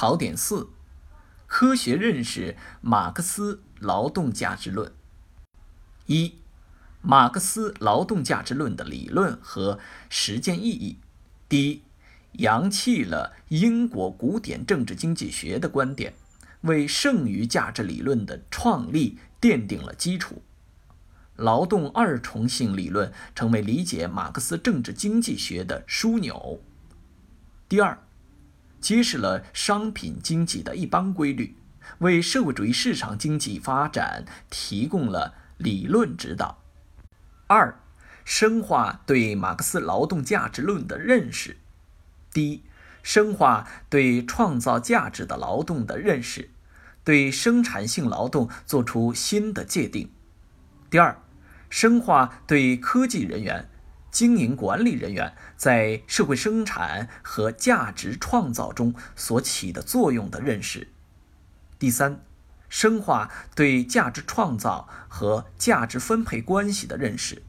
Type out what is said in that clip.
考点四：科学认识马克思劳动价值论。一、马克思劳动价值论的理论和实践意义。第一，扬弃了英国古典政治经济学的观点，为剩余价值理论的创立奠定了基础。劳动二重性理论成为理解马克思政治经济学的枢纽。第二。揭示了商品经济的一般规律，为社会主义市场经济发展提供了理论指导。二、深化对马克思劳动价值论的认识。第一，深化对创造价值的劳动的认识，对生产性劳动作出新的界定。第二，深化对科技人员。经营管理人员在社会生产和价值创造中所起的作用的认识。第三，深化对价值创造和价值分配关系的认识，